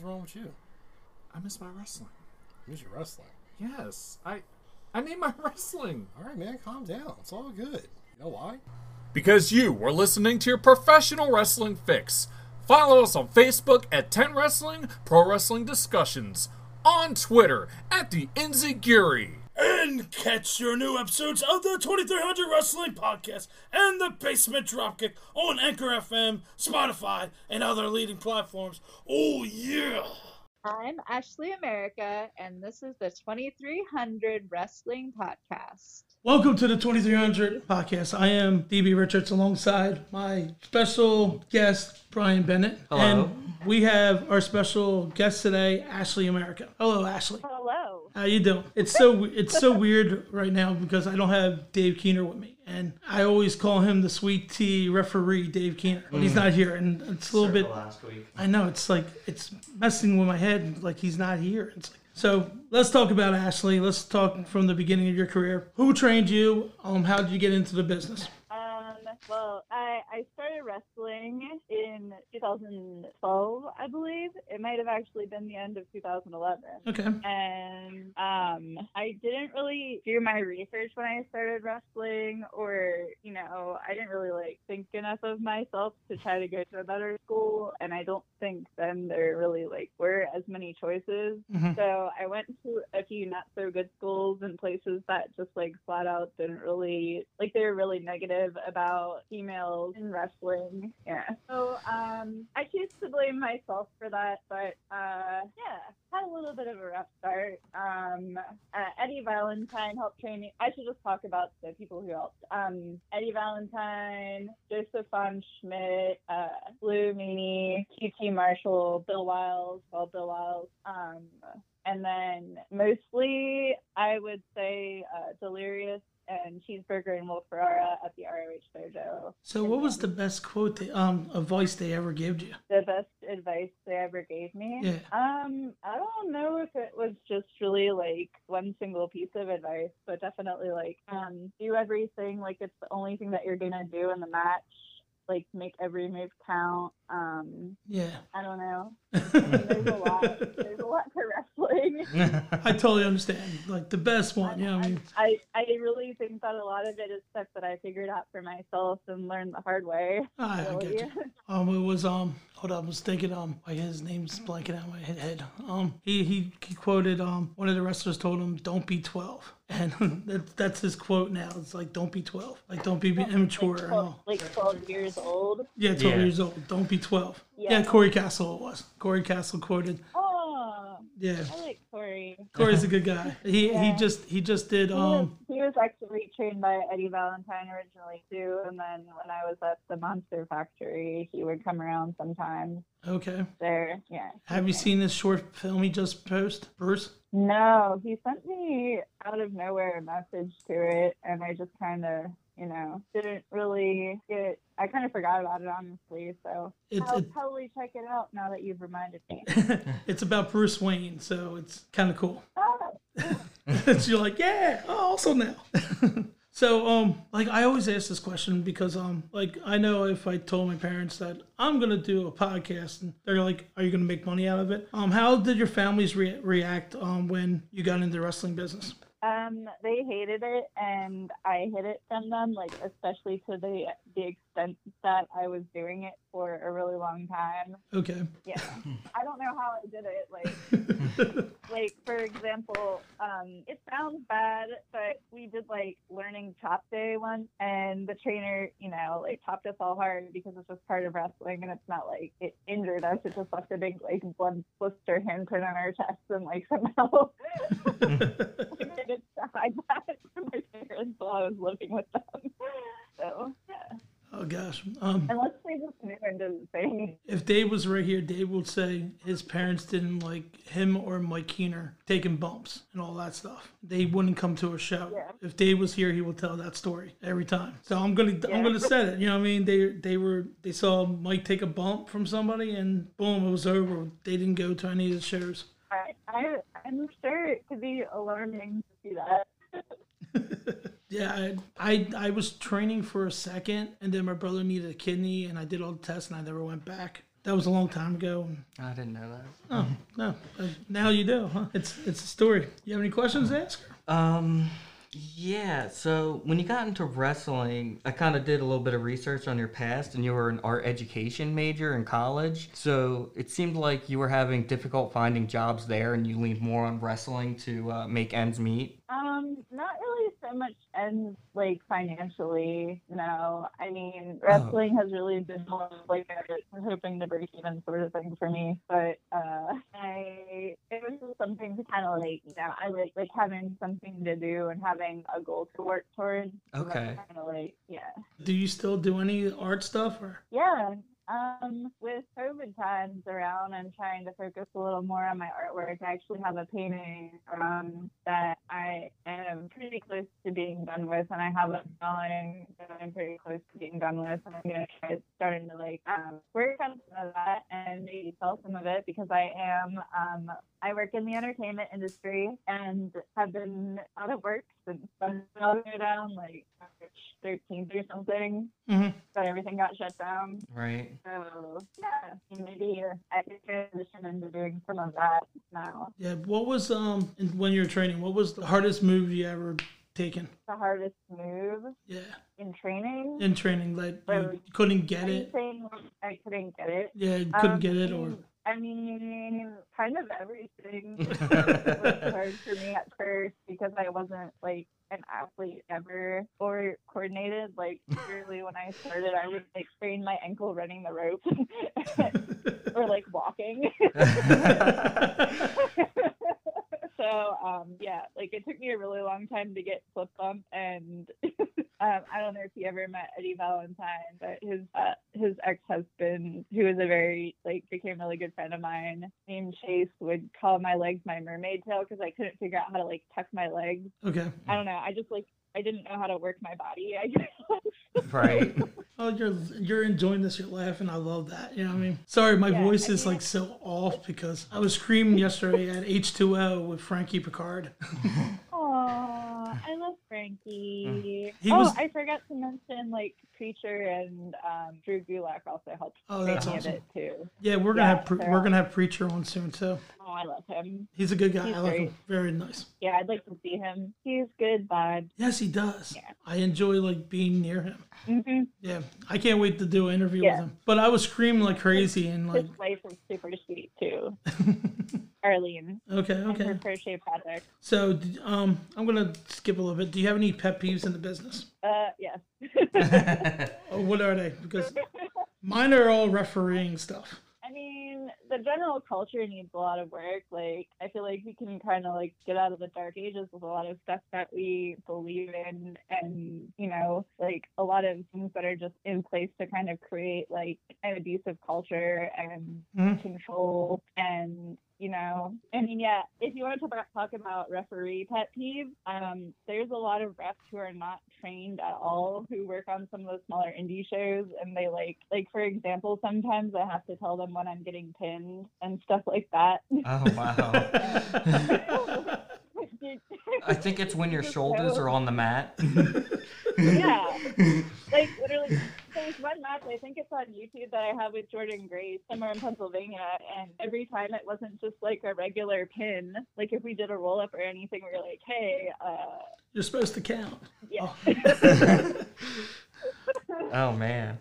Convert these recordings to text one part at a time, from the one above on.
hell's wrong with you? I miss my wrestling. Who's your wrestling? Yes, I I need my wrestling. All right, man, calm down. It's all good. You know why? Because you were listening to your professional wrestling fix. Follow us on Facebook at 10 Wrestling Pro Wrestling Discussions, on Twitter at the Enziguri. Catch your new episodes of the 2300 Wrestling Podcast and the Basement Dropkick on Anchor FM, Spotify, and other leading platforms. Oh, yeah! I'm Ashley America, and this is the 2300 Wrestling Podcast. Welcome to the 2300 podcast. I am DB Richards alongside my special guest, Brian Bennett. Hello. And we have our special guest today, Ashley America. Hello, Ashley. Hello. How you doing? It's so it's so weird right now because I don't have Dave Keener with me, and I always call him the sweet tea referee, Dave Keener, but he's hmm. not here, and it's a little bit. last week. I know it's like it's messing with my head. Like he's not here. It's like, so let's talk about Ashley. Let's talk from the beginning of your career. Who trained you? Um, how did you get into the business? Well, I, I started wrestling in 2012, I believe. It might have actually been the end of 2011. Okay. and um, I didn't really do my research when I started wrestling, or you know, I didn't really like think enough of myself to try to go to a better school. And I don't think then there really like were as many choices. Mhm. So I went to a few not so good schools and places that just like flat out didn't really like they were really negative about females in wrestling. Yeah. So um, I choose to blame myself for that, but uh, yeah, had a little bit of a rough start. Um, uh, Eddie Valentine helped train me. I should just talk about the people who helped. Um, Eddie Valentine, Joseph von Schmidt, uh, Blue Meanie, QT Marshall, Bill Wiles, well, Bill Wiles. Um, and then mostly, I would say uh, Delirious and Cheeseburger and Wolf Ferrara at the ROH Dojo. So, what was the best quote, they, um, advice they ever gave you? the best advice they ever gave me. Yeah. Um, I don't know if it was just really like one single piece of advice, but definitely like um do everything like it's the only thing that you're gonna do in the match. Like make every move count. Um, Yeah. I don't know. There's a lot. There's a lot to wrestling. I totally understand. Like the best one. Yeah. I mean, I, I really think that a lot of it is stuff that I figured out for myself and learned the hard way. I, I really. get you. Um, it was um. Hold on, I was thinking um. Like his name's blanking out my head. head. Um, he, he he quoted um. One of the wrestlers told him, "Don't be 12. and that, that's his quote now. It's like, "Don't be 12. Like, don't be immature." and all. like 12 years old. Yeah, 12 Yeah. years old. Don't be 12. Yeah. Yeah. Corey Castle it was. Corey Castle quoted. Oh, Yeah, I like Corey. Corey's a good guy. He he just he just did He was, um. he was actually trained by Eddie Valentine originally too, and then when I was at the Monster Factory, he would come around sometimes Okay. there. Yeah. Have you seen this short film he just posted, Bruce? No, he sent me out of nowhere a message to it, and I just kind of, you know, didn't really get. I kind of forgot about it honestly, so It's I'll it, totally check it out now that you've reminded me. it's about Bruce Wayne, so it's kind of cool. Ah, so you're like, yeah, oh, also now. so um, like I always ask this question because um, like I know if I told my parents that I'm gonna do a podcast and they're like, are you gonna make money out of it? Um, how did your families re- react um when you got into the wrestling business? Um, they hated it, and I hid it from them, like especially to the the extent that I was doing it for a really long time. Okay. Yeah, I don't know how I did it. Like, like for example, um, it sounds bad, but we did like learning chop day once, and the trainer, you know, like chopped us all hard because it's just part of wrestling, and it's not like it injured us. It just left a big like blood blister handprint on our chest, and like somehow we managed to hide that from my parents while I was living with them. So yeah, oh gosh. Um, unless they just knew and didn't say anything. if Dave was right here, Dave would say his parents didn't like him or Mike Keener taking bumps and all that stuff. They wouldn't come to a show. Yeah. If Dave was here, he would tell that story every time. So I'm gonna I'm gonna say it. You know what I mean? They they were they saw Mike take a bump from somebody and boom, it was over. They didn't go to any of the shows. I, I, I'm sure it could be alarming to see that. Yeah, I, I I was training for a second, and then my brother needed a kidney, and I did all the tests, and I never went back. That was a long time ago. I didn't know that. Oh no, uh, now you do, huh? It's it's a story. You have any questions to ask? Um, yeah. So when you got into wrestling, I kind of did a little bit of research on your past, and you were an art education major in college. So it seemed like you were having difficult finding jobs there, and you leaned more on wrestling to uh, make ends meet. Um, not really so much ends like financially. No, I mean wrestling has really been more of like a hoping to break even sort of thing for me. But uh, I it was just something to kind of like you know I like like having something to do and having a goal to work towards. Okay. Kind of like yeah. Do you still do any art stuff or? Yeah. Um, with COVID times around, I'm trying to focus a little more on my artwork. I actually have a painting um, that I am pretty close to being done with, and I have a drawing that I'm pretty close to being done with. And I'm gonna try starting to like um, work on some of that and maybe sell some of it because I am um, I work in the entertainment industry and have been out of work since I'll down like 13th or something. Mhm. But everything got shut down. Right. So yeah, maybe I could transition into doing some of that now. Yeah. What was um when you were training? What was the hardest move you ever taken? The hardest move Yeah. in training. In training, like you couldn't get it. I couldn't get it? Yeah, you couldn't Um, get it, or I mean, kind of everything was hard for me at first because I wasn't like an athlete ever or coordinated. Like literally when I started, I would like sprain my ankle running the rope or like walking. So um, yeah, like it took me a really long time to get flip bump, and um, I don't know if you ever met Eddie Valentine, but his uh, his ex husband, who was a very like became a really good friend of mine, named Chase, would call my legs my mermaid tail because I couldn't figure out how to like tuck my legs. okay. I don't know. I just like I didn't know how to work my body. I guess. right. Oh, you're you're enjoying this. You're laughing. I love that. You know what I mean? Sorry, my Yeah, voice is like so off because I was screaming yesterday at H2O with Frankie Picard. Aw, I love Frankie. He oh, was- I forgot to mention like Preacher and um, Drew Gulak also helped Oh, that's awesome. a bit too. Yeah, we're gonna Yeah, have pre- they're we're gonna have Preacher on soon too. Oh, I love him. He's a good guy. He's I like him. Very nice. Yeah, I'd like to see him. He's good, bud. Yes, he does. Yeah. I enjoy like being near him. Mm-hmm. Yeah, I can't wait to do an interview Yeah. with him. But I was screaming like crazy and like, His wife is super sweet too, Arlene. okay, And her okay. crochet project. So, um, I'm gonna skip a little bit. Do you have any pet peeves in the business? Uh, yes. Or what are they? Because mine are all refereeing stuff. I mean, the general culture needs a lot of work. Like, I feel like we can kind of like get out of the dark ages with a lot of stuff that we believe in, and you know, like a lot of things that are just in place to kind of create like an abusive culture and Mhm. control and you know, I mean, yeah, if you want to talk about, talk about referee pet peeves, um, there's a lot of refs who are not trained at all who work on some of the smaller indie shows, and they like, like for example, sometimes I have to tell them when I'm getting pinned and stuff like that. Oh wow. I think it's when your shoulders are on the mat. yeah, like literally. There's one match I think it's on YouTube that I have with Jordan Grace somewhere in Pennsylvania, and every time it wasn't just like a regular pin. Like if we did a roll up or anything, we were like, "Hey, uh, You're supposed to count. yeah." Oh man.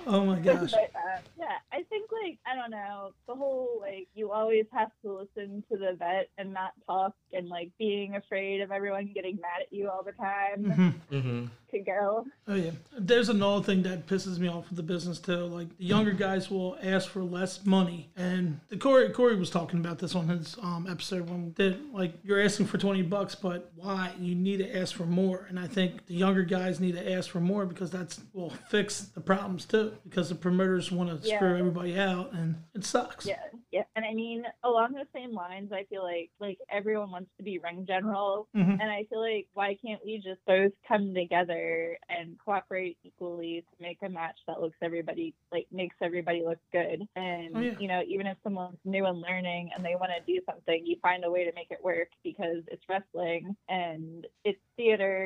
Oh my gosh. but uh, yeah, I think like I don't know the whole like you always have to listen to the vet and not talk and like being afraid of everyone getting mad at you all the time Mhm. hmm to go. Oh yeah. There's another thing that pisses me off with the business too. Like the younger guys will ask for less money, and the Corey Corey was talking about this on his um, episode when we did like you're asking for twenty bucks, but why? You need to ask for more. And I think the younger guys need to ask for more because that's will fix the problems too. Because the promoters want to Yeah. screw everybody out, and it sucks. Yeah, yeah. And I mean, along the same lines, I feel like like everyone wants to be ring general, Mhm. and I feel like why can't we just both come together and cooperate equally to make a match that looks everybody like makes everybody look good? And Oh, yeah. you know, even if someone's new and learning and they want to do something, you find a way to make it work because it's wrestling and it's theater,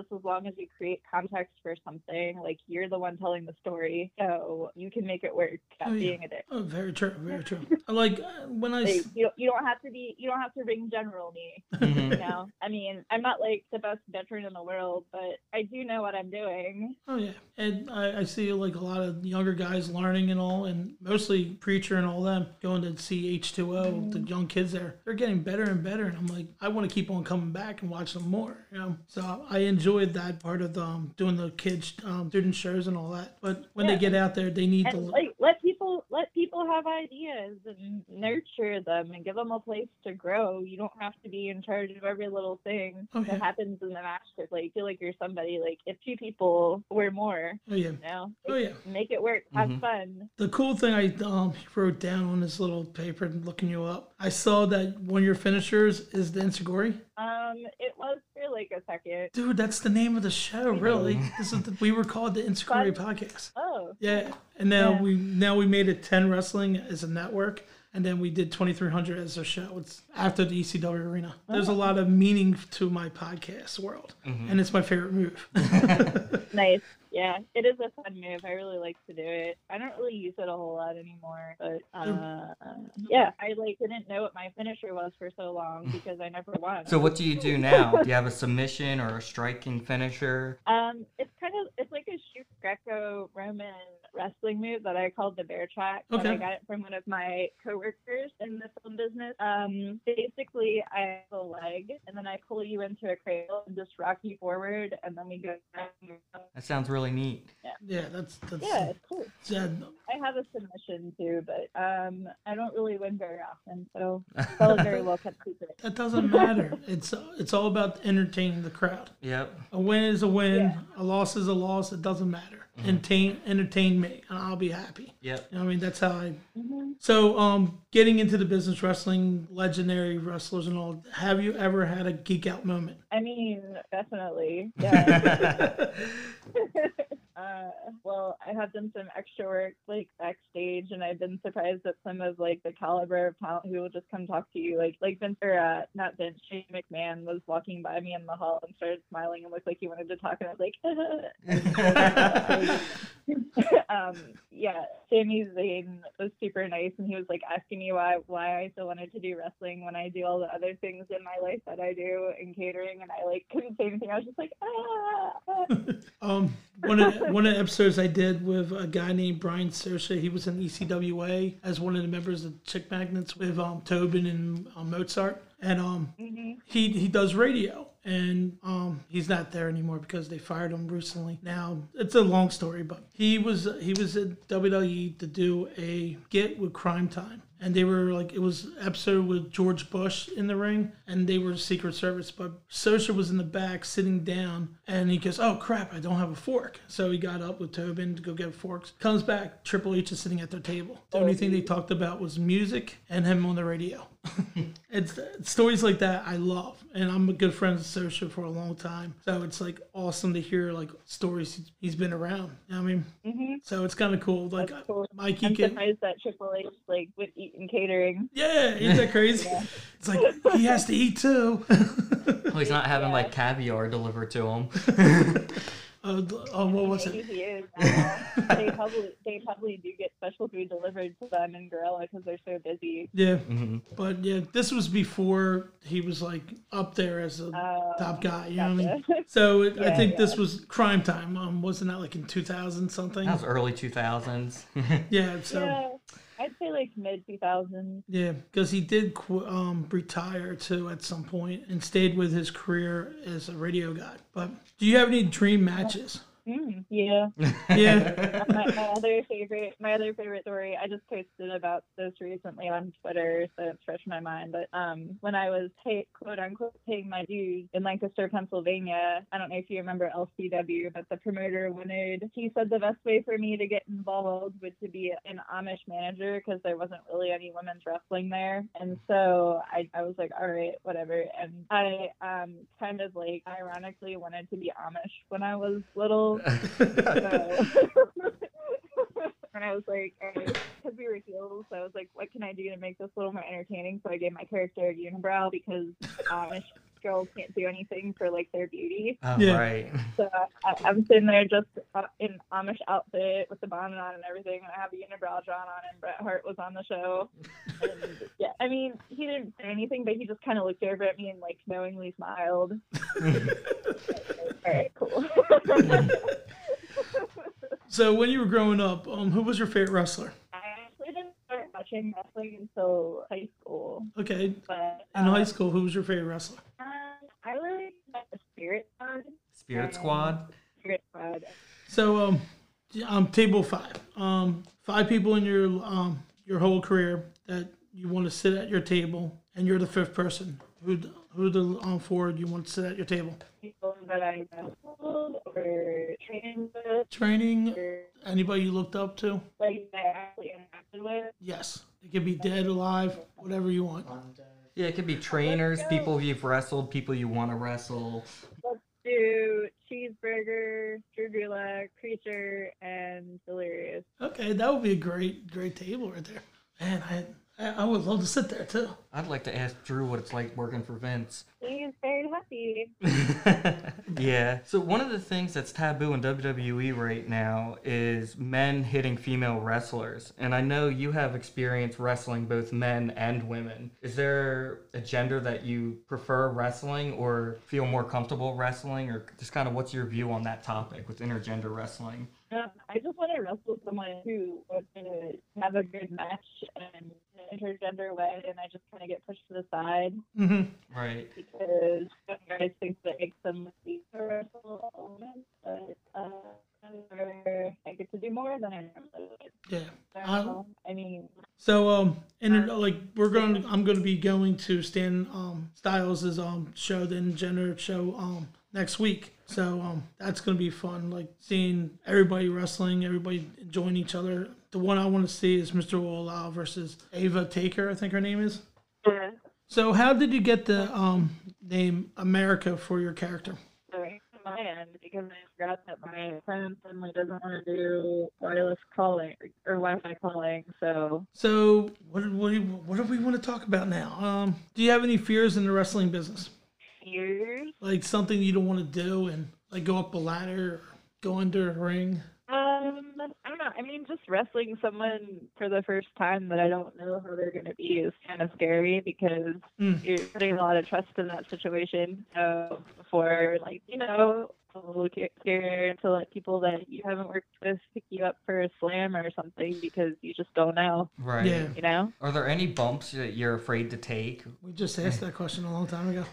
just as long as you create context for something, like you're the one telling the story, so you can make it work Oh, yeah. being a dick. Oh, very true, very true. Like uh, when I, Like, you, don't- you don't have to be you don't have to ring general me Mhm. you know i mean i'm not like the best veteran in the world but i do know what i'm doing oh yeah, and I, I see like a lot of younger guys learning and all, and mostly preacher and all them going to see H two O. The young kids there, they're getting better and better, and I'm like, I want to keep on coming back and watch them more. You know, so I enjoyed that part of um, doing the kids um, student shows and all that. But when they get out there, they need to. like let people let people have ideas and nurture them and give them a place to grow you don't have to be in charge of every little thing Oh, yeah. that happens in the match to like feel like you're somebody like if two people were more oh yeah. you know Oh, yeah. make it work have Mhm. fun The cool thing I um, wrote down on this little paper and looking you up, I saw that one of your finishers is the Enziguri. um it was for like a second Dude, that's the name of the show, really. This is the, we were called the Insecurity Podcast. oh Yeah, and now Yeah. we now we made it ten wrestling as a network, and then we did twenty three hundred as a show. It's after the ECW arena. There's a lot of meaning to my podcast world, and it's my favorite move. Nice. Yeah, it is a fun move. I really like to do it. I don't really use it a whole lot anymore, but uh, yeah, I like didn't know what my finisher was for so long because I never won. So what do you do now? Do you have a submission or a striking finisher? Um, it's kind of it's like a shoot Greco-Roman wrestling move that I called the bear trap. Okay. I got it from one of my coworkers in the film business. Um, basically, I have a leg, and then I pull you into a cradle and just rock you forward, and then we go. back and forth. That sounds really neat. yeah, that's that's Yeah, it's cool. yeah, I have a submission too, but um, I don't really win very often, so it's all very well kept secret. that doesn't matter. It's it's all about entertaining the crowd. Yep. A win is a win. Yeah. A loss is a loss. It doesn't matter. Entertain, entertain me, and I'll be happy. Yep. You know I mean, that's how I. Mhm. So, um, getting into the business wrestling, legendary wrestlers and all. Have you ever had a geek out moment? I mean, definitely, yeah. uh, well, I have done some extra work like backstage, and I've been surprised at some of like the caliber of talent who will just come talk to you. Like like Vince or uh, not Vince, Shane McMahon was walking by me in the hall and started smiling and looked like he wanted to talk, and I was like. um, yeah, Sami Zayn was super nice, and he was like asking me why why I still wanted to do wrestling when I do all the other things in my life that I do in catering, and I like couldn't say anything. I was just like, ah. Um, one of one of the episodes I did with a guy named Brian Sersha. He was in ECWA as one of the members of Chick Magnets with um, Tobin and um, Mozart, and um, Mhm. he he does radio and um he's not there anymore because they fired him recently. Now it's a long story but he was he was at wwe to do a get with crime time. And they were like it was episode with george bush in the ring and they were secret service but Sosha was in the back sitting down and he goes oh crap i don't have a fork. So he got up with tobin to go get forks comes back triple h is sitting at their table. The only thing they talked about was music and him on the radio it's, it's stories like that I love, and I'm a good friend with Sosha for a long time. So it's like awesome to hear like stories he's been around. You know what I mean, hmm so it's kind of cool. Like That's cool. Mikey I'm can, surprised that Triple H like would eat in catering. yeah, isn't that crazy? It's like he has to eat too. Well, he's not having Yeah. like caviar delivered to him. Oh, th- oh, what was Maybe it? he is. now. they probably they probably do get special food delivered to them in Gorilla because they're so busy. Yeah, hmm but yeah, this was before he was like up there as a Uh, top guy. You know what I mean? So it, I think yeah. this was Crime Time. Um, wasn't that like in 2000 something? That was early 2000s. Yeah. So. yeah, I'd say like mid 2000s. Yeah, because he did um, retire too at some point and stayed with his career as a radio guy. But do you have any dream matches? Mm, yeah. Yeah. my, my other favorite, my other favorite story. I just posted about this recently on Twitter, so it's fresh in my mind. But um, when I was pay, quote unquote paying my dues in Lancaster, Pennsylvania, I don't know if you remember LCW, but the promoter wanted. He said the best way for me to get involved would to be an Amish manager because there wasn't really any women's wrestling there, and so I, I was like, all right, whatever. And I um kind of like ironically wanted to be Amish when I was little. So- and I was like, because we were heels, so I was like, what can I do to make this a little more entertaining? So I gave my character a unibrow because Amish girls can't do anything for like their beauty. Oh, Yeah. right. So I, I'm sitting there just uh, in Amish outfit with the bonnet on and everything, and I have a unibrow drawn on, and Bret Hart was on the show. And yeah, I mean, he didn't say anything, but he just kind of looked over at me and like knowingly smiled. All right, cool. So when you were growing up, um, who was your favorite wrestler? I actually didn't start watching wrestling until high school, Okay. but In um, high school, who was your favorite wrestler? um, I really like the Spirit Squad. Spirit Squad. Spirit Squad. So um, um, table five. Um, five people in your um your whole career that you want to sit at your table, and you're the fifth person. Who who the um four you want to sit at your table? People that I wrestled or trained with, Training. or Anybody you looked up to? like that I actually interacted with. Yes. It could be dead, alive, whatever you want. Yeah, it could be trainers, people you've wrestled, people you want to wrestle. Let's do Cheeseburger, Drew Gulak, Preacher, and Delirious. Okay, that would be a great great table right there. Man, I I I would love to sit there too. I'd like to ask Drew what it's like working for Vince. He's very happy. yeah. So one of the things that's taboo in WWE right now is men hitting female wrestlers. And I know you have experience wrestling both men and women. Is there a gender that you prefer wrestling or feel more comfortable wrestling or just kind of what's your view on that topic with intergender wrestling? Um, I just want to wrestle someone who wants to have a good match and in an intergender way, and I just kind of get pushed to the side hmm Right. because some guys think that makes them look weak to wrestle a woman, but uh, I get to do more than I normally would. Yeah. So, I mean, So um, and like we're going, I'm going to be going to Stan um Styles' um show, the Gender show um next week. So um, that's going to be fun. Like seeing everybody wrestling, everybody enjoying each other. The one I want to see is Mr. Olau versus Ava Taker, I think her name is. yeah. So how did you get the um name America for your character? Sorry, my end because I forgot that my friend suddenly doesn't want to do wireless calling or Wi-Fi calling. So So what what do, you, what do we want to talk about now? Um, do you have any fears in the wrestling business? fears. Like something you don't want to do and like go up a ladder or go under a ring? I don't know. I mean, just wrestling someone for the first time that I don't know how they're gonna be is kind of scary because Mm. you're putting a lot of trust in that situation. So before, like, you know, a little scared to let people that you haven't worked with pick you up for a slam or something because you just don't know. Right. Yeah. You know? Are there any bumps that you're afraid to take? We just asked that question a long time ago.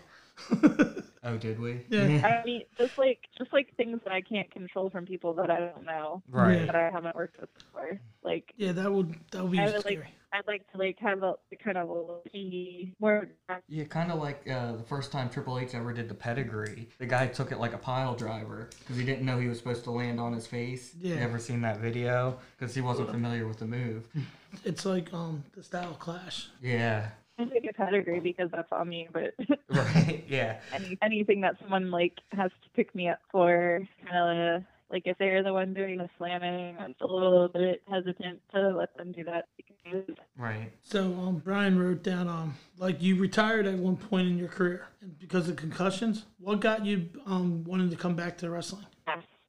Oh, did we? Yeah. I mean, just like just like things that I can't control from people that I don't know Right. that I haven't worked with before. Like Yeah, that would that would be I would scary. like I'd like to like have a kind of a little key more Yeah, kind of like uh, the first time Triple H ever did the pedigree. The guy took it like a pile driver because he didn't know he was supposed to land on his face. Yeah. You ever seen that video? Because he wasn't familiar with the move. It's like um the style clash. Yeah. I think a pedigree because that's on me, but Right. Yeah. any anything that someone like has to pick me up for, kind of like if they're the one doing the slamming, I'm still a little bit hesitant to let them do that Right. So um Brian wrote down um like you retired at one point in your career because of concussions. What got you um wanting to come back to wrestling?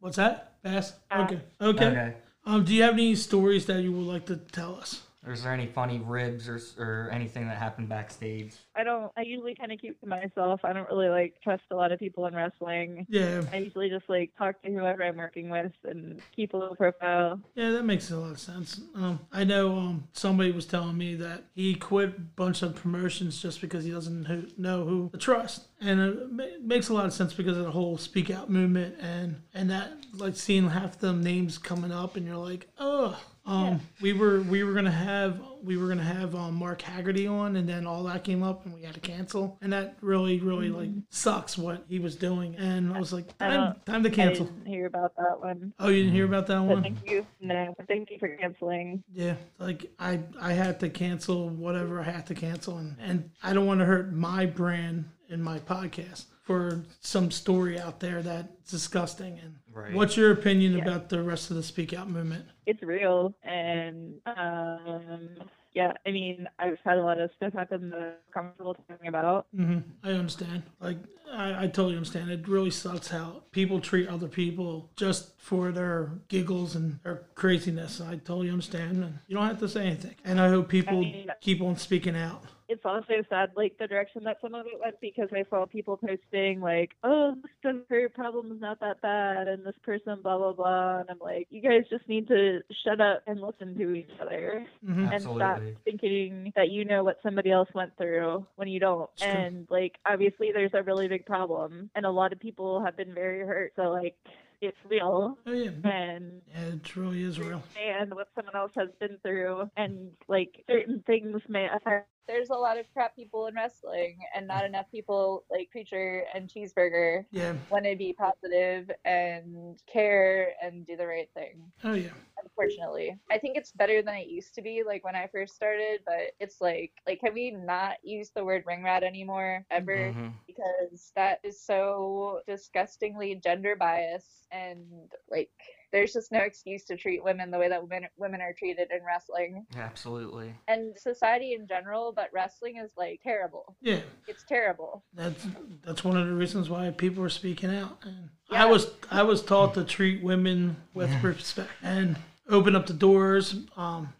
What's that? Bass? Okay. Okay. Okay. Um do you have any stories that you would like to tell us? Or is there any funny ribs or, or anything that happened backstage? I don't. I usually kind of keep to myself. I don't really like trust a lot of people in wrestling. Yeah, I usually just like talk to whoever I'm working with and keep a low profile. yeah, that makes a lot of sense. Um, I know um, somebody was telling me that he quit a bunch of promotions just because he doesn't who, know who to trust, and it ma- makes a lot of sense because of the whole speak out movement and and that like seeing half them names coming up, and you're like, oh. Um, we were we were gonna have we were gonna have um, Mark Haggerty on, and then all that came up, and we had to cancel, and that really really like sucks what he was doing, and I was like, time, time to I cancel. didn't hear about that one. Oh, you didn't hear about that But one? thank you. No, thank you for canceling. Yeah, like I I had to cancel whatever I had to cancel, and and I don't want to hurt my brand in my podcast for some story out there that's disgusting. And Right. what's your opinion about the rest of the Speak Out movement? It's real, and um, yeah. I mean, I've had a lot of stuff happen that I'm comfortable talking about. hmm I understand. Like I, I totally understand. It really sucks how people treat other people just for their giggles and their craziness. I totally understand, and you don't have to say anything. And I hope people I mean- keep on speaking out. It's also sad, like the direction that some of it went, because I saw people posting like, "Oh, this doesn't her problem's not that bad," and this person blah blah blah, and I'm like, you guys just need to shut up and listen to each other. hmm and stop thinking that you know what somebody else went through when you don't. It's true. And like obviously there's a really big problem and a lot of people have been very hurt. So like it's real Oh yeah, and yeah, it really is real. and what someone else has been through and like certain things may affect there's a lot of crap people in wrestling and not enough people like preacher and cheeseburger Yeah. want to be positive and care and do the right thing Oh yeah. unfortunately. I think it's better than it used to be, like when I first started, but it's like like can we not use the word ring rat anymore ever? Mhm. Because that is so disgustingly gender biased and like there's just no excuse to treat women the way that women women are treated in wrestling Absolutely. and society in general, but wrestling is like terrible. Yeah. It's terrible. That's that's one of the reasons why people are speaking out. And Yeah. I was I was taught to treat women with respect and open up the doors. Um,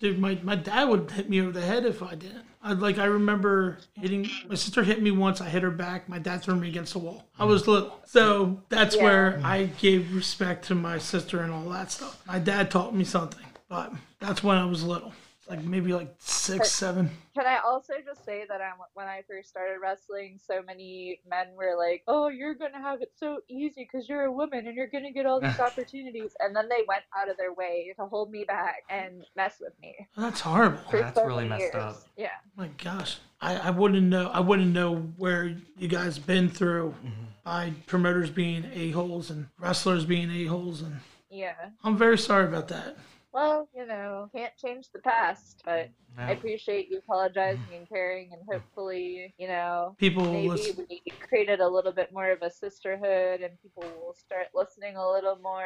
dude, my, my dad would hit me over the head if I didn't. I like I remember hitting my sister hit me once. I hit her back. My dad threw me against the wall. I was little, so that's Yeah. where I gave respect to my sister and all that stuff. My dad taught me something, but that's when I was little, like maybe like six, seven. Can I also just say that I, when I first started wrestling, so many men were like, "Oh, you're gonna have it so easy because you're a woman and you're gonna get all these opportunities," and then they went out of their way to hold me back and mess with me. That's horrible. For That's so really messed years. up. Yeah. My gosh, I, I wouldn't know. I wouldn't know where you guys been through Mm-hmm. by promoters being a holes and wrestlers being a holes, and Yeah. I'm very sorry about that. Well, you know, can't change the past, but I appreciate you apologizing and caring, and hopefully, you know, People will maybe listen. we created a little bit more of a sisterhood and people will start listening a little more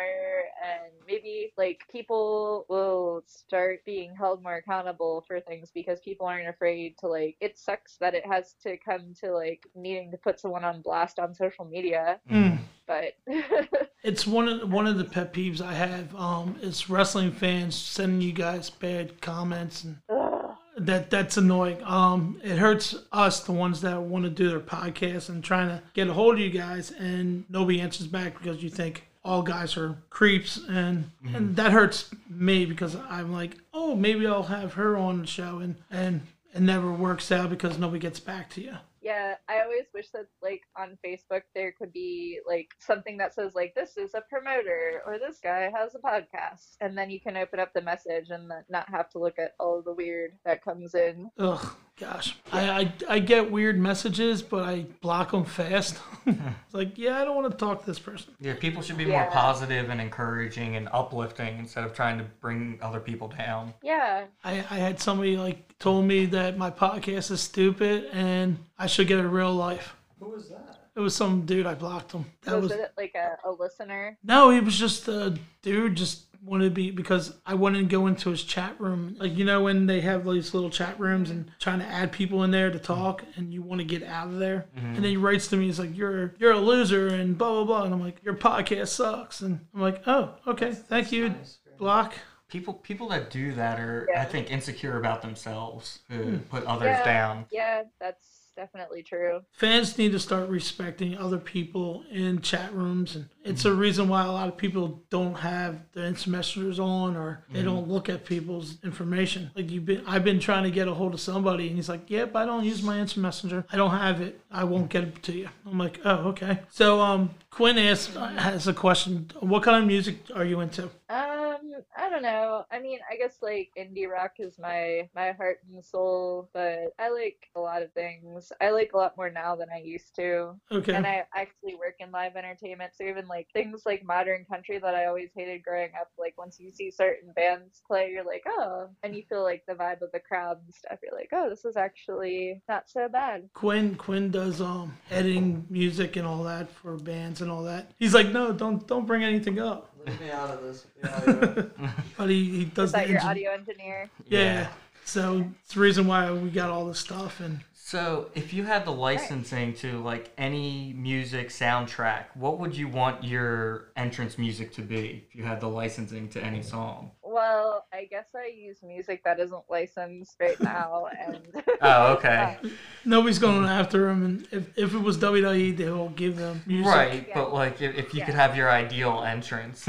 and maybe like people will start being held more accountable for things because people aren't afraid to like it sucks that it has to come to like needing to put someone on blast on social media Mm. But It's one of one of the pet peeves I have. Um, is wrestling fans sending you guys bad comments and Ugh. that that's annoying. Um, it hurts us, the ones that want to do their podcast and trying to get a hold of you guys, and nobody answers back because you think all guys are creeps, and and that hurts me because I'm like, oh, maybe I'll have her on the show, and and it never works out because nobody gets back to you. Yeah, I always wish that like on Facebook there could be like something that says like this is a promoter or this guy has a podcast, and then you can open up the message and not have to look at all the weird that comes in. Ugh, gosh, I, I I get weird messages, but I block them fast. it's like, yeah, I don't want to talk to this person. Yeah, people should be Yeah. more positive and encouraging and uplifting instead of trying to bring other people down. Yeah, I, I had somebody like told me that my podcast is stupid and I should get a real life. Who was that? It was some dude I blocked him. That was, was it like a, a listener? no, he was just a dude just wanted to be because I wouldn't go into his chat room. Like you know when they have these little chat rooms and trying to add people in there to talk and you want to get out of there. And then he writes to me, he's like, You're you're a loser and blah blah blah and I'm like, Your podcast sucks and I'm like, Oh, okay, thank you. Block. People people that do that are I think insecure about themselves who Hmm. put others Yeah. down. Yeah, that's definitely true. Fans need to start respecting other people in chat rooms, and it's a reason why a lot of people don't have the instant messengers on, or they don't look at people's information. Like you've been, I've been trying to get a hold of somebody, and he's like, "Yep, I don't use my instant messenger. I don't have it. I won't get it to you." I'm like, "Oh, okay." So, um, Quinn asks has a question. What kind of music are you into? Um, I don't know. I mean, I guess like indie rock is my my heart and soul, but I like a lot of things. I like a lot more now than I used to. Okay. And I actually work in live entertainment, so even like things like modern country that I always hated growing up, like once you see certain bands play, you're like, oh, and you feel like the vibe of the crowd and stuff. You're like, oh, this is actually not so bad. Quinn Quinn does um editing music and all that for bands and all that. He's like, no, don't don't bring anything up. Leave me out of this. But he, he does Is the that your engine- audio engineer? yeah. So it's the reason why we got all this stuff and So, if you had the licensing to like any music soundtrack, what would you want your entrance music to be if you had the licensing to any song? Well, I guess I use music that isn't licensed right now, and Oh, okay. nobody's going after him. And if, if it was WWE, they will give them music. Right, Yeah. but like if, if you could have your ideal entrance.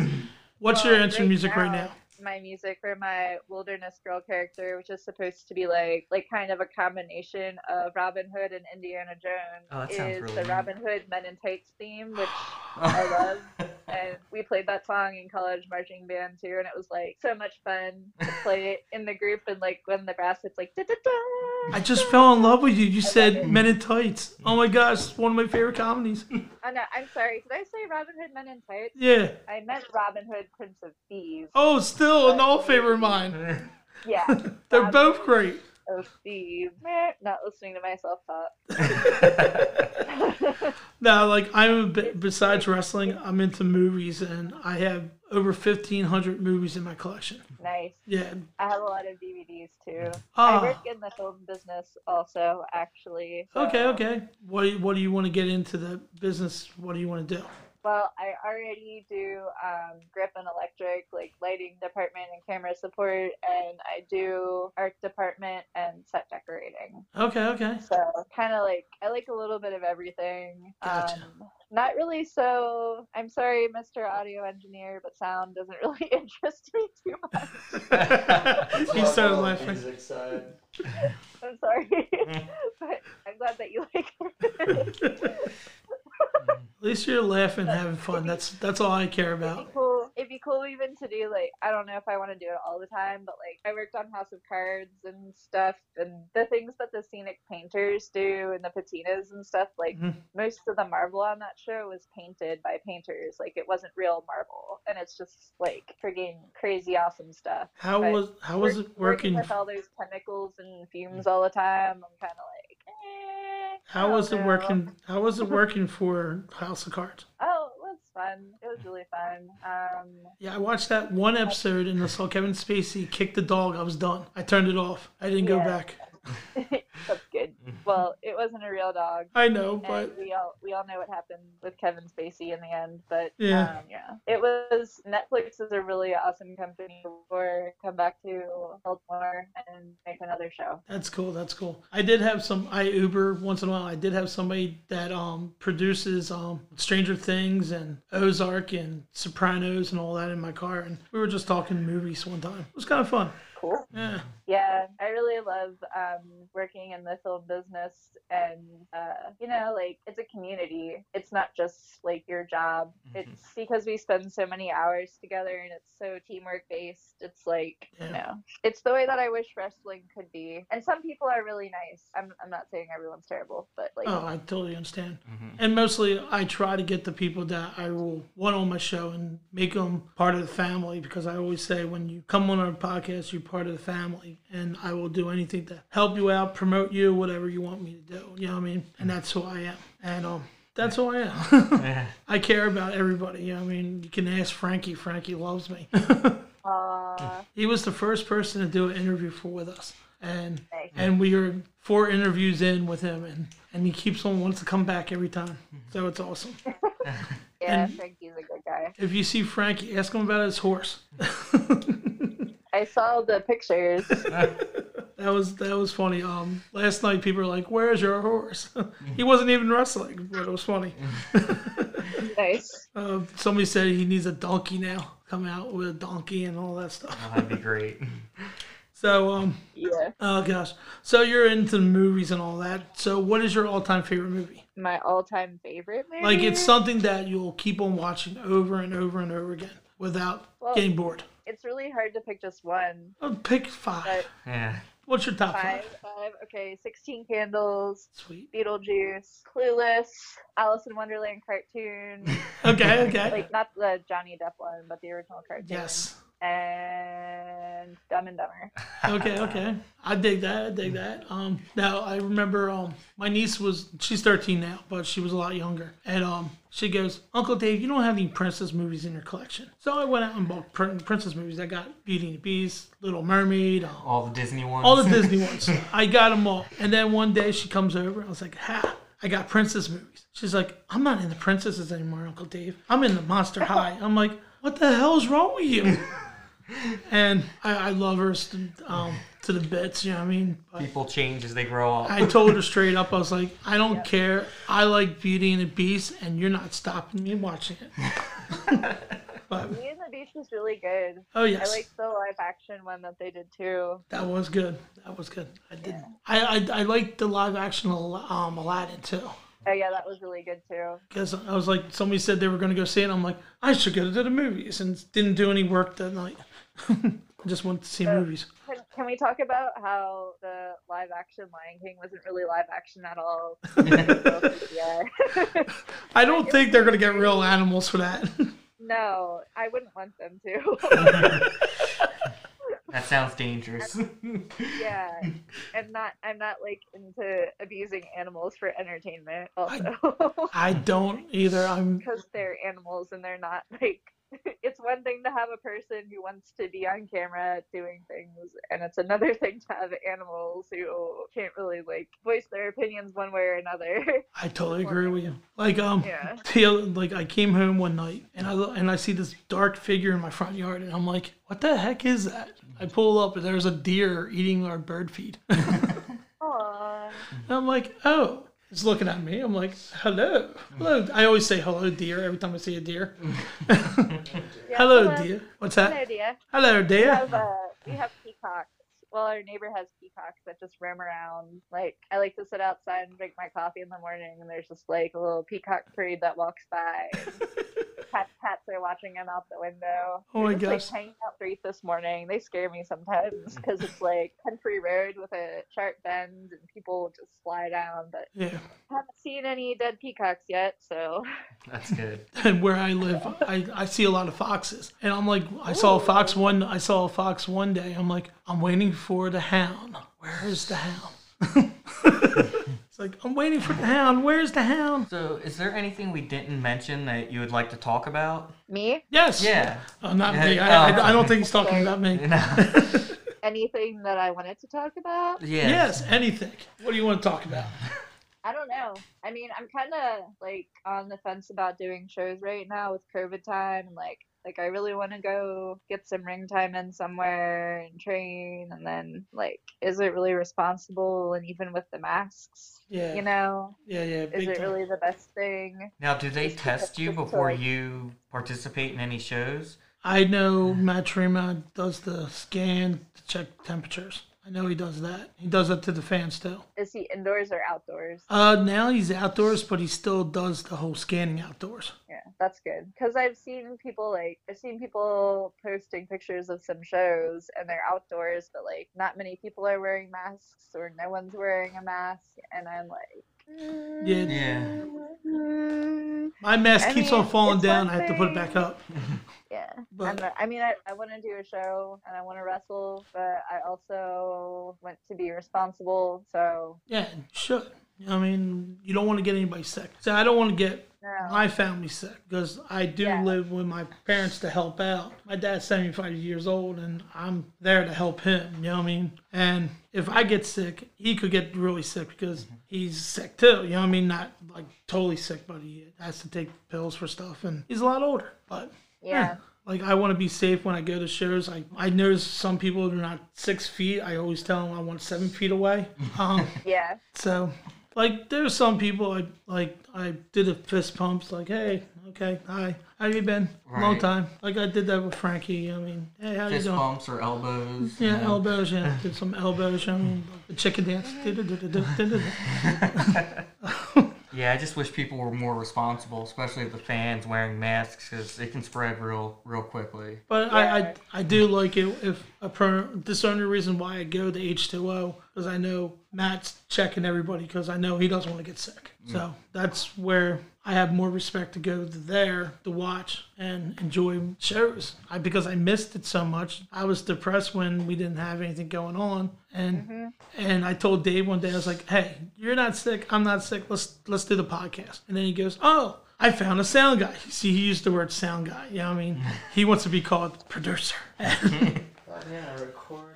What's Well, your entrance right music right now? My music for my wilderness girl character, which is supposed to be like like kind of a combination of Robin Hood and Indiana Jones, Oh, is really the neat. Robin Hood Men in Tights theme, which I love. And we played that song in college marching band too, and it was like so much fun to play it in the group. And like when the brass hits like da da da. I just fell in love with you. You love said. Men in Tights. Oh my gosh, one of my favorite comedies. Oh no, I'm sorry. Did I say Robin Hood Men in Tights? Yeah. I meant Robin Hood Prince of Thieves. Oh, still an all favorite of mine. Yeah. They're Robin both great. Of Thieves. Meh, Not listening to myself talk. No, like I'm a bit, besides wrestling, I'm into movies, and I have over fifteen hundred movies in my collection. nice. Yeah. I have a lot of DVDs too. Ah. I work in the film business also, actually. so- Okay. Okay. What What do you want to get into the business? What do you want to do? Well, I already do um, grip and electric, like lighting department and camera support, and I do art department and set decorating. Okay. Okay. So kind of like I like a little bit of everything. Gotcha. Um, not really so. I'm sorry, Mr. Audio Engineer, but sound doesn't really interest me too much. he started laughing. Music side. I'm sorry, but I'm glad that you like it. At least you're laughing, and having fun. That's that's all I care It'd be about. cool. It'd be cool even to do like I don't know if I want to do it all the time, but like I worked on House of Cards and stuff, and the things that the scenic painters do and the patinas and stuff. Like Mhm. most of the marble on that show was painted by painters. Like it wasn't real marble, and it's just like friggin' crazy awesome stuff. How But was how was Work- it working? with all those chemicals and fumes all the time? I'm kind of like. Eh, How don't was it working? How was it working for House of Cards? Oh, it was fun. It was really fun. Um, Yeah, I watched that one episode and I saw Kevin Spacey kick the dog. I was done. I turned it off. I didn't go back. That's good. Well, it wasn't a real dog. I know, but we all we all know what happened with Kevin Spacey in the end, but Yeah. um, yeah, it was Netflix is a really awesome company for come back to hold more and make another show. that's cool. That's cool. I did have some. I Uber once in a while. I did have somebody that um produces um Stranger Things and Ozark and Sopranos and all that in my car, and we were just talking movies one time. It was kind of fun. Cool. Yeah. Yeah, I really love um, working in the film business, and uh, you know, like it's a community. It's not just like your job. It's because we spend so many hours together, and it's so teamwork based. It's like Yeah. you know, it's the way that I wish wrestling could be. And some people are really nice. I'm I'm not saying everyone's terrible, but like Oh, I totally understand. And mostly, I try to get the people that I will want on my show and make them part of the family because I always say when you come on our podcast, you're part of the family, and I will do anything to help you out, promote you, whatever you want me to do. You know what I mean? And that's who I am. And um, that's who I am. I care about everybody. You know what I mean? You can ask Frankie. Frankie loves me. uh, he was the first person to do an interview for with us, and Nice. and we are four interviews in with him, and and he keeps on wants to come back every time. So it's awesome. yeah, And- Frankie's a good guy. If you see Frankie, ask him about his horse. I saw the pictures. That was that was funny. Um, last night people were like, "Where's your horse?" he wasn't even wrestling, but it was funny. nice. Uh, somebody said he needs a donkey now. Come out with a donkey and all that stuff. Oh, that'd be great. So, um, Yeah. oh gosh. So you're into movies and all that. So, what is your all-time favorite movie? My all-time favorite movie. Like, it's something that you'll keep on watching over and over and over again without Well- getting bored. It's really hard to pick just one. Oh, pick five. But Yeah. What's your top five, five? five. Okay, Sixteen Candles, Sweet. Beetlejuice, Clueless, Alice in Wonderland cartoon. Okay, okay. like not the Johnny Depp one, but the original cartoon. yes. And Dumb and Dumber. okay, okay. I dig that. I dig that. Um, now I remember um my niece was she's 13 now, but she was a lot younger, and um she goes, Uncle Dave, you don't have any princess movies in your collection. So I went out and bought prin- princess movies. I got Beauty and the Beast, Little Mermaid, um, All the Disney ones. all the Disney ones. I got them all. And then one day she comes over. I was like, ha. I got princess movies. She's like, I'm not in the princesses anymore, Uncle Dave. I'm in the Monster High. I'm like, what the hell's wrong with you? And I, I love her st- um, to the bits, you know what I mean? But People change as they grow up. I told her straight up, I was like, I don't care. I like Beauty and the Beast, and you're not stopping me watching it. but, Beauty and the Beast was really good. oh, yes, I yes. liked the live action one that they did too. That was good. That was good. I did. I I, I liked the live action Al- um, Aladdin too. Oh yeah, that was really good too. Because I was like, somebody said they were going to go see it. And I'm like, I should go to the movies, and didn't do any work that night. I just want to see movies. Can, can we talk about how the live action Lion King wasn't really live action at all? I don't think they're going to get real animals for that. no, I wouldn't want them to. That sounds dangerous. yeah, I'm not I'm not like into abusing animals for entertainment. Also, I don't either. I'm because they're animals and they're not like. It's one thing to have a person who wants to be on camera doing things, and it's another thing to have animals who can't really like voice their opinions one way or another. I totally agree with you. Like um, Yeah. the like I came home one night and I and I see this dark figure in my front yard, and I'm like, what the heck is that? I pull up and there's a deer eating our bird feed. Aww. And I'm like, oh. It's looking at me. I'm like, hello. Hello. I always say hello, dear, every time I see a deer. Yeah, hello, dear. What's Good that? idea. Hello, We have uh, we have peacocks. Well, our neighbor has peacocks that just roam around. Like I like to sit outside and drink my coffee in the morning, and there's just like a little peacock parade that walks by. Cat, cats are watching them out the window. Oh my They're gosh. like hanging out street this morning. They scare me sometimes because it's like country road with a sharp bend, and people just fly down. But Yeah. haven't seen any dead peacocks yet, so That's good. And where I live, I, I see a lot of foxes. And I'm like, I saw a fox one. I saw a fox one day. I'm like, I'm waiting for the hound. Where is the hound? it's like I'm waiting for the hound. Where's the hound? So, is there anything we didn't mention that you would like to talk about? me. Yes. Yeah. Oh, not me. I. I, I don't think he's talking about me. Anything that I wanted to talk about? yeah. Yes. Anything. What do you want to talk about? I don't know. I mean, I'm kind of like on the fence about doing shows right now with COVID time. and Like, like I really want to go get some ring time in somewhere and train, and then like, is it really responsible? And even with the masks, Yeah. you know, Yeah. Yeah. is it time. really the best thing? Now, do they Just- test you just to, before like- you participate in any shows? I know Matt Tremont does the scan to check temperatures. I know he does that. He does that to the fans too. Is he indoors or outdoors? Uh, now he's outdoors, but he still does the whole scanning outdoors. Yeah, that's good. Because I've seen people like I've seen people posting pictures of some shows and they're outdoors, but like not many people are wearing masks or no one's wearing a mask, and I'm like, Yeah. Yeah. mm, My mask I keeps mean, on falling down. I have to put it back up. yeah. But- I'm- I mean, I, I want to do a show and I want to wrestle, but I also want to be responsible. So Yeah, you should. You know what I mean, you don't want to get anybody sick. So I don't want to get no. my family sick because I do Yeah. live with my parents to help out. My dad's 75 years old and I'm there to help him. You know what I mean? And if I get sick, he could get really sick because mm-hmm. he's sick too. You know what I mean? Not like totally sick, but he has to take pills for stuff and he's a lot older. But yeah. like I want to be safe when I go to shows. I I notice some people are not six feet. I always tell them I want seven feet away. Um, Yeah. so like there's some people I like I did a fist pumps like hey okay hi how you been long time like I did that with Frankie. I mean hey how you Fist doing? bumps or elbows. Yeah, you know. elbows. Yeah, did some elbows. I mean, the chicken dance. Yeah, I just wish people were more responsible, especially the fans wearing masks, because it can spread real, real quickly. But I, I, I do like it if a per. This is the only reason why I go to H two O because I know Matt's checking everybody because I know he doesn't want to get sick. Mm. So that's where I have more respect to go to there to watch and enjoy shows. I because I missed it so much. I was depressed when we didn't have anything going on, and mm-hmm. and I told Dave one day I was like, "Hey, you're not sick. I'm not sick. Let's let's do the podcast." And then he goes, "Oh." I found a sound guy. See, he used the word sound guy. You know what I mean? He wants to be called producer. Yeah, record,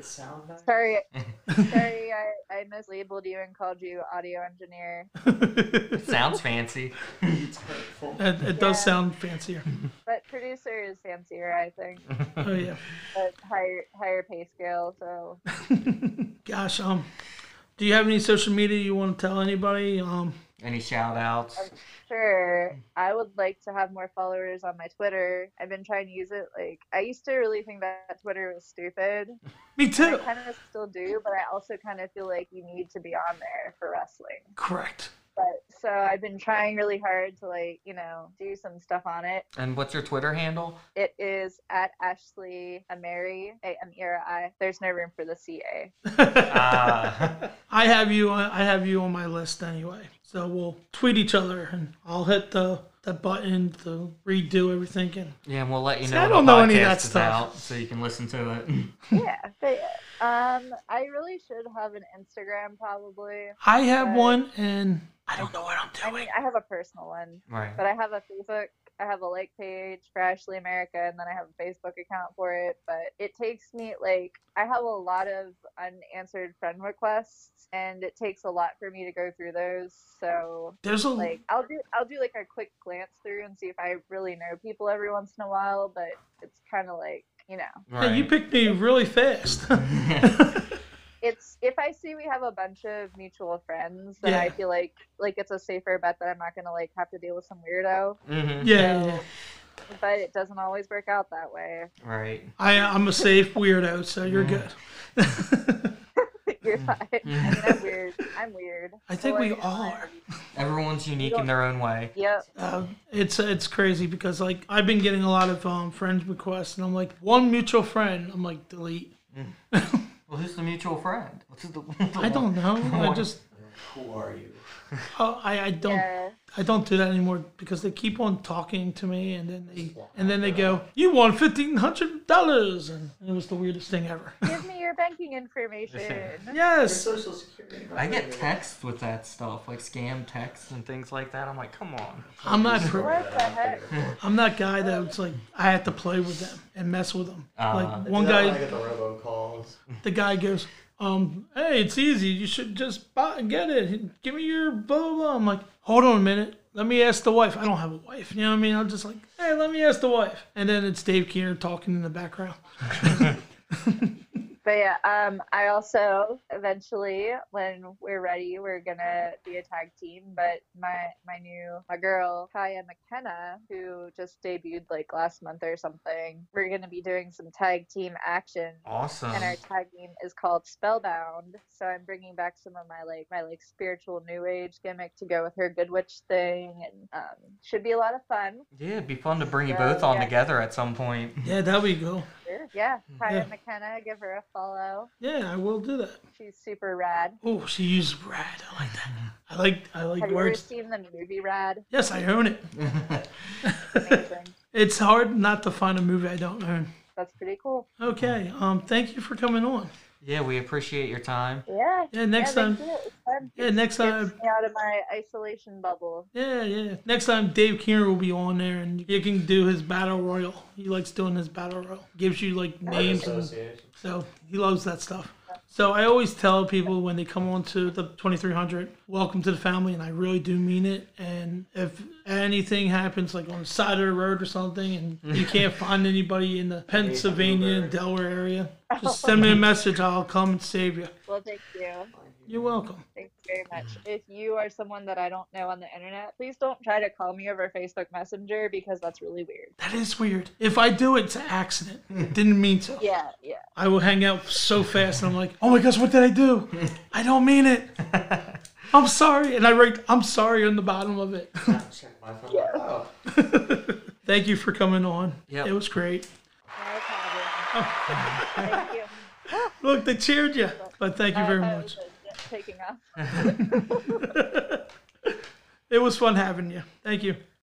I edit, I make it sound nice. Sorry, sorry, I, I mislabeled you and called you audio engineer. It sounds fancy. It's hurtful. It, it does sound fancier. But producer is fancier, I think. Oh yeah. But higher higher pay scale, so Gosh, um, do you have any social media you want to tell anybody? Um, Any shout outs? sure. I would like to have more followers on my Twitter. I've been trying to use it. Like I used to really think that Twitter was stupid. me too. I kind of still do, but I also kind of feel like you need to be on there for wrestling. Correct. But so I've been trying really hard to like, you know, do some stuff on it. And what's your Twitter handle? It is at Ashley Ameri, A M E R I. There's no room for the C A. Ah, I have you. on- I have you on my list anyway. So we'll tweet each other, and I'll hit the the button to redo everything. And yeah, and we'll let you See, know I don't the know any of that stuff. out, so you can listen to it. yeah, but um, I really should have an Instagram probably. I have one, and I don't know what I'm I doing. mean, I have a personal one, right. but I have a Facebook. I have a like page for Ashley America, and then I have a Facebook account for it. But it takes me like I have a lot of unanswered friend requests, and it takes a lot for me to go through those. So There's a like I'll do I'll do like a quick glance through and see if I really know people every once in a while, but it's kind of like you know, Hey, you picked me really fast. it's if I see we have a bunch of mutual friends, then I feel like like it's a safer bet that I'm not gonna like have to deal with some weirdo. hmm yeah, yeah. But it doesn't always work out that way. Right. I I'm a safe weirdo, so you're good. You're fine. I mean, I'm weird. I'm weird. I think So, we like, are. Everyone's unique in their own way. Yep. Uh, it's it's crazy because like I've been getting a lot of um, friend requests, and I'm like one mutual friend. I'm like delete. Well, who's the mutual friend? What's the, I don't know. I just Who are you? oh, I I don't Yeah. I don't do that anymore because they keep on talking to me, and then they and then they go, "You won fifteen hundred dollars," and it was the weirdest thing ever. Give me your banking information. Your yes. social security. I get texts with that stuff, like scam texts and things like that. I'm like, come on. I'm not. Pro- What the heck? I'm that guy that's like I have to play with them and mess with them. Uh, like one do that when I guy, get the robocalls. the guy goes, um, hey, it's easy. You should just buy, get it. Give me your blah blah. blah. I'm like, hold on a minute. Let me ask the wife. I don't have a wife. You know what I mean? I'm just like, hey, let me ask the wife. And then it's Dave Keener talking in the background. But yeah, um, I also eventually, when we're ready, we're gonna be a tag team. But my my new my girl Kaya McKenna, who just debuted like last month or something, we're gonna be doing some tag team action. Awesome. And our tag team is called Spellbound. So I'm bringing back some of my like my like spiritual new age gimmick to go with her Good Witch thing, and um, should be a lot of fun. Yeah, it'd be fun to bring you both on yeah. together at some point. Yeah, that'd be cool. Sure. Yeah, Kaya Yeah. McKenna, give her a follow. Yeah, I will do that. She's super rad. Oh, she used rad. I like that. I like I like Have you ever seen the movie Rad? Yes, I own it. Amazing. It's hard not to find a movie I don't own. That's pretty cool. Okay. Um. Thank you for coming on. Yeah, we appreciate your time. Yeah. Yeah. Next yeah, time. thank you. It's. Yeah. Next Gets time. me out of my isolation bubble. Yeah. Yeah. Next time, Dave Keener will be on there, and you can do his battle royal. He likes doing his battle royal. Gives you like names, and so he loves that stuff. So I always tell people when they come on to the 2300, welcome to the family, and I really do mean it. And if anything happens, like on the side of the road or something, and you can't find anybody in the Pennsylvania and Delaware area, just send me a message. I'll come and save you. Well, thank you. You're welcome. Thanks very much. If you are someone that I don't know on the internet, please don't try to call me over Facebook Messenger because that's really weird. That is weird. If I do it, it's an accident. Didn't mean to. Yeah, yeah. I will hang out so fast, and I'm like, oh my gosh, what did I do? I don't mean it. I'm sorry. And I write, I'm sorry on the bottom of it. Check my phone. Yeah. Oh. Thank you for coming on. Yep. It was great. No problem. thank you. Look, they cheered you. But thank you very much. Was a jet taking off. It was fun having you. Thank you.